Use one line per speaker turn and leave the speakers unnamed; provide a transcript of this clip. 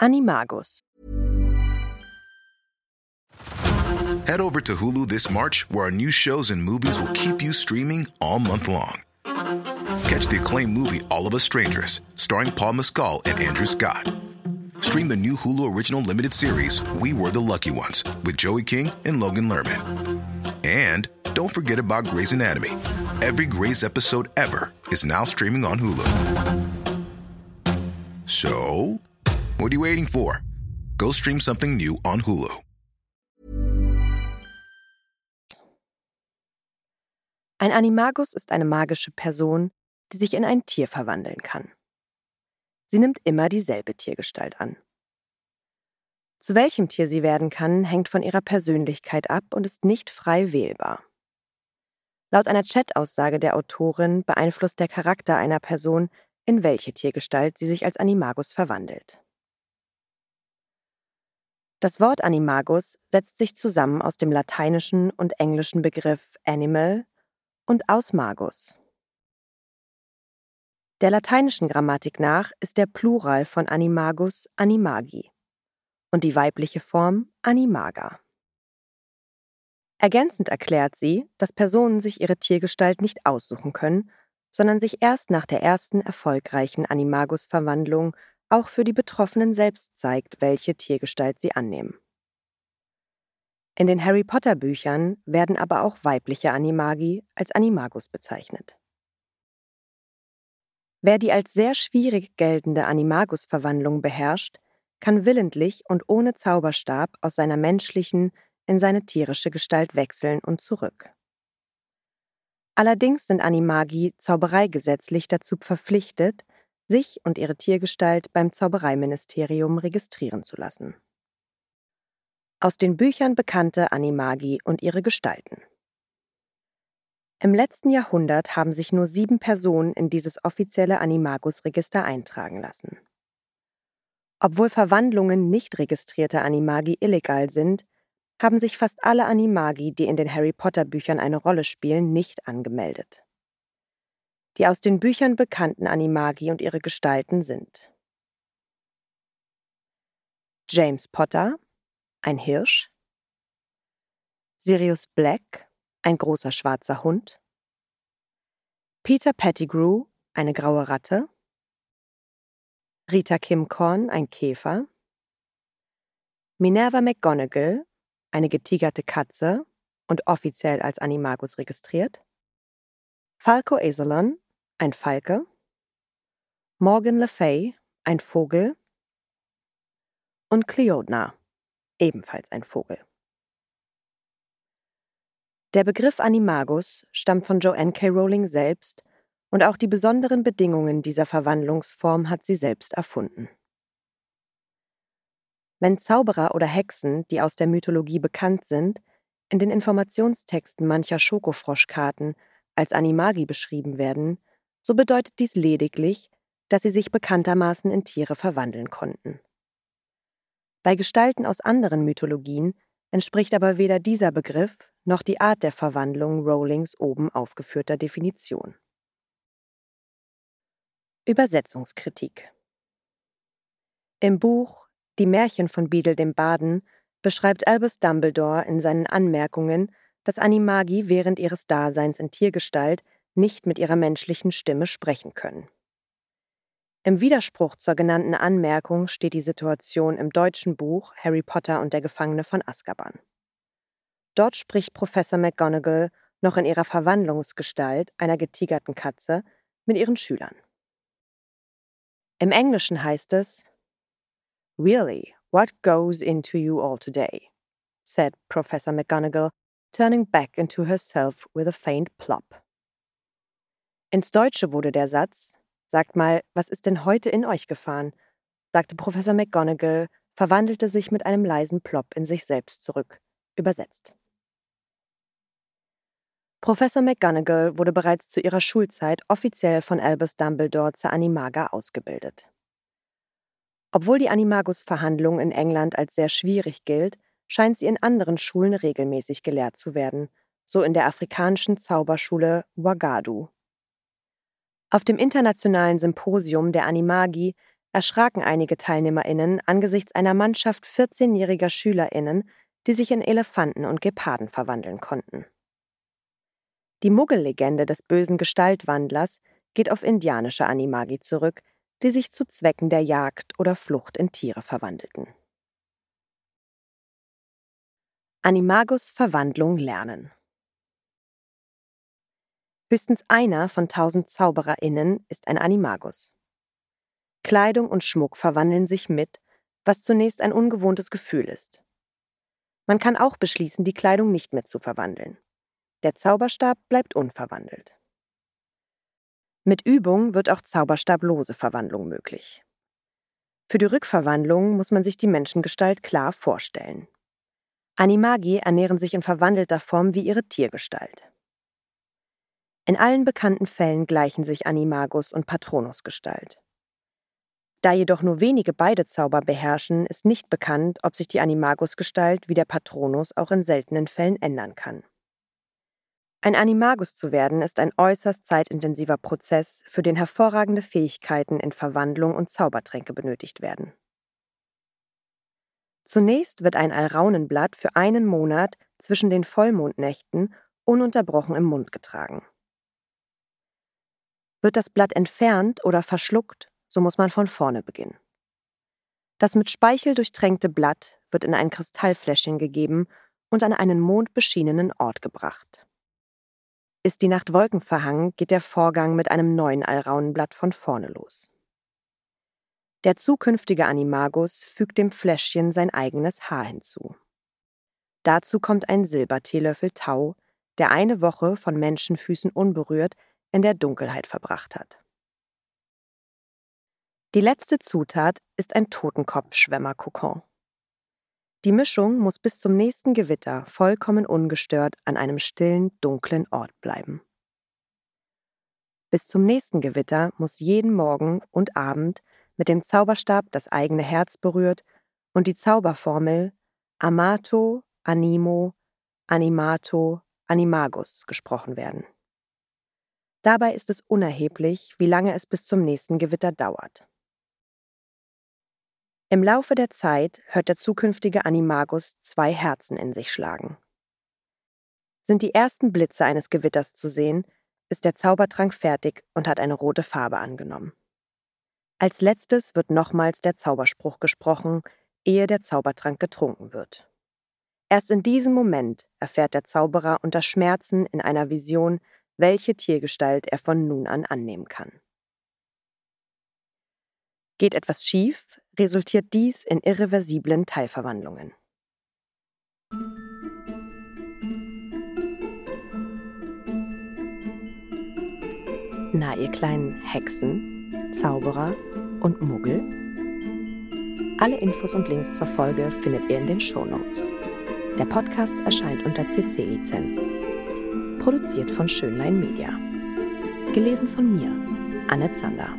Animagus.
Head over to Hulu this March, where our new shows and movies will keep you streaming all month long. Catch the acclaimed movie All of Us Strangers, starring Paul Mescal and Andrew Scott. Stream the new Hulu original limited series We Were the Lucky Ones with Joey King and Logan Lerman. And don't forget about Grey's Anatomy. Every Grey's episode ever is now streaming on Hulu. So, what are you waiting for? Go stream something new on Hulu.
Ein Animagus ist eine magische Person, die sich in ein Tier verwandeln kann. Sie nimmt immer dieselbe Tiergestalt an. Zu welchem Tier sie werden kann, hängt von ihrer Persönlichkeit ab und ist nicht frei wählbar. Laut einer Chat-Aussage der Autorin beeinflusst der Charakter einer Person, in welche Tiergestalt sie sich als Animagus verwandelt. Das Wort Animagus setzt sich zusammen aus dem lateinischen und englischen Begriff animal und aus magus. Der lateinischen Grammatik nach ist der Plural von animagus animagi und die weibliche Form Animaga. Ergänzend erklärt sie, dass Personen sich ihre Tiergestalt nicht aussuchen können, sondern sich erst nach der ersten erfolgreichen Animagus-Verwandlung auch für die Betroffenen selbst zeigt, welche Tiergestalt sie annehmen. In den Harry Potter Büchern werden aber auch weibliche Animagi als Animagus bezeichnet. Wer die als sehr schwierig geltende Animagus-Verwandlung beherrscht, kann willentlich und ohne Zauberstab aus seiner menschlichen in seine tierische Gestalt wechseln und zurück. Allerdings sind Animagi zaubereigesetzlich dazu verpflichtet, sich und ihre Tiergestalt beim Zaubereiministerium registrieren zu lassen. Aus den Büchern bekannte Animagi und ihre Gestalten. Im letzten Jahrhundert haben sich nur sieben Personen in dieses offizielle Animagus-Register eintragen lassen. Obwohl Verwandlungen nicht registrierter Animagi illegal sind, haben sich fast alle Animagi, die in den Harry Potter Büchern eine Rolle spielen, nicht angemeldet. Die aus den Büchern bekannten Animagi und ihre Gestalten sind. James Potter, ein Hirsch, Sirius Black, ein großer schwarzer Hund, Peter Pettigrew, eine graue Ratte, Rita Kim Korn, ein Käfer, Minerva McGonagall, eine getigerte Katze und offiziell als Animagus registriert, Falco Azelon, ein Falke, Morgan Le Fay, ein Vogel und Cleodna, ebenfalls ein Vogel. Der Begriff Animagus stammt von Joanne K. Rowling selbst und auch die besonderen Bedingungen dieser Verwandlungsform hat sie selbst erfunden. Wenn Zauberer oder Hexen, die aus der Mythologie bekannt sind, in den Informationstexten mancher Schokofroschkarten als Animagi beschrieben werden, so bedeutet dies lediglich, dass sie sich bekanntermaßen in Tiere verwandeln konnten. Bei Gestalten aus anderen Mythologien entspricht aber weder dieser Begriff noch die Art der Verwandlung Rowlings oben aufgeführter Definition. Übersetzungskritik Im Buch Die Märchen von Beadle dem Baden beschreibt Albus Dumbledore in seinen Anmerkungen, dass Animagi während ihres Daseins in Tiergestalt nicht mit ihrer menschlichen Stimme sprechen können. Im Widerspruch zur genannten Anmerkung steht die Situation im deutschen Buch Harry Potter und der Gefangene von Azkaban. Dort spricht Professor McGonagall noch in ihrer Verwandlungsgestalt einer getigerten Katze mit ihren Schülern. Im Englischen heißt es Really, what goes into you all today? said Professor McGonagall, turning back into herself with a faint plop. Ins Deutsche wurde der Satz Sagt mal, was ist denn heute in euch gefahren? sagte Professor McGonagall, verwandelte sich mit einem leisen Plop in sich selbst zurück. Übersetzt. Professor McGonagall wurde bereits zu ihrer Schulzeit offiziell von Albus Dumbledore zur Animaga ausgebildet. Obwohl die Animagus-Verhandlung in England als sehr schwierig gilt, scheint sie in anderen Schulen regelmäßig gelehrt zu werden, so in der afrikanischen Zauberschule Wagadu. Auf dem internationalen Symposium der Animagi erschraken einige TeilnehmerInnen angesichts einer Mannschaft 14-jähriger SchülerInnen, die sich in Elefanten und Geparden verwandeln konnten. Die Muggellegende des bösen Gestaltwandlers geht auf indianische Animagi zurück, die sich zu Zwecken der Jagd oder Flucht in Tiere verwandelten. Animagus Verwandlung lernen. Höchstens einer von tausend ZaubererInnen ist ein Animagus. Kleidung und Schmuck verwandeln sich mit, was zunächst ein ungewohntes Gefühl ist. Man kann auch beschließen, die Kleidung nicht mehr zu verwandeln. Der Zauberstab bleibt unverwandelt. Mit Übung wird auch zauberstablose Verwandlung möglich. Für die Rückverwandlung muss man sich die Menschengestalt klar vorstellen. Animagi ernähren sich in verwandelter Form wie ihre Tiergestalt. In allen bekannten Fällen gleichen sich Animagus und Patronusgestalt. Da jedoch nur wenige beide Zauber beherrschen, ist nicht bekannt, ob sich die Animagus-Gestalt wie der Patronus auch in seltenen Fällen ändern kann. Ein Animagus zu werden ist ein äußerst zeitintensiver Prozess, für den hervorragende Fähigkeiten in Verwandlung und Zaubertränke benötigt werden. Zunächst wird ein Alraunenblatt für einen Monat zwischen den Vollmondnächten ununterbrochen im Mund getragen. Wird das Blatt entfernt oder verschluckt, so muss man von vorne beginnen. Das mit Speichel durchtränkte Blatt wird in ein Kristallfläschchen gegeben und an einen mondbeschienenen Ort gebracht. Ist die Nacht wolkenverhangen, geht der Vorgang mit einem neuen Alraunenblatt von vorne los. Der zukünftige Animagus fügt dem Fläschchen sein eigenes Haar hinzu. Dazu kommt ein Silberteelöffel Tau, der eine Woche von Menschenfüßen unberührt in der Dunkelheit verbracht hat. Die letzte Zutat ist ein Totenkopfschwämmerkokon. Die Mischung muss bis zum nächsten Gewitter vollkommen ungestört an einem stillen, dunklen Ort bleiben. Bis zum nächsten Gewitter muss jeden Morgen und Abend mit dem Zauberstab das eigene Herz berührt und die Zauberformel Amato, Animo, Animato, Animagus gesprochen werden. Dabei ist es unerheblich, wie lange es bis zum nächsten Gewitter dauert. Im Laufe der Zeit hört der zukünftige Animagus zwei Herzen in sich schlagen. Sind die ersten Blitze eines Gewitters zu sehen, ist der Zaubertrank fertig und hat eine rote Farbe angenommen. Als letztes wird nochmals der Zauberspruch gesprochen, ehe der Zaubertrank getrunken wird. Erst in diesem Moment erfährt der Zauberer unter Schmerzen in einer Vision, welche Tiergestalt er von nun an annehmen kann. Geht etwas schief, resultiert dies in irreversiblen Teilverwandlungen. Na, ihr kleinen Hexen, Zauberer und Muggel? Alle Infos und Links zur Folge findet ihr in den Show Notes. Der Podcast erscheint unter CC-Lizenz. Produziert von Schönlein Media. Gelesen von mir, Anne Zander.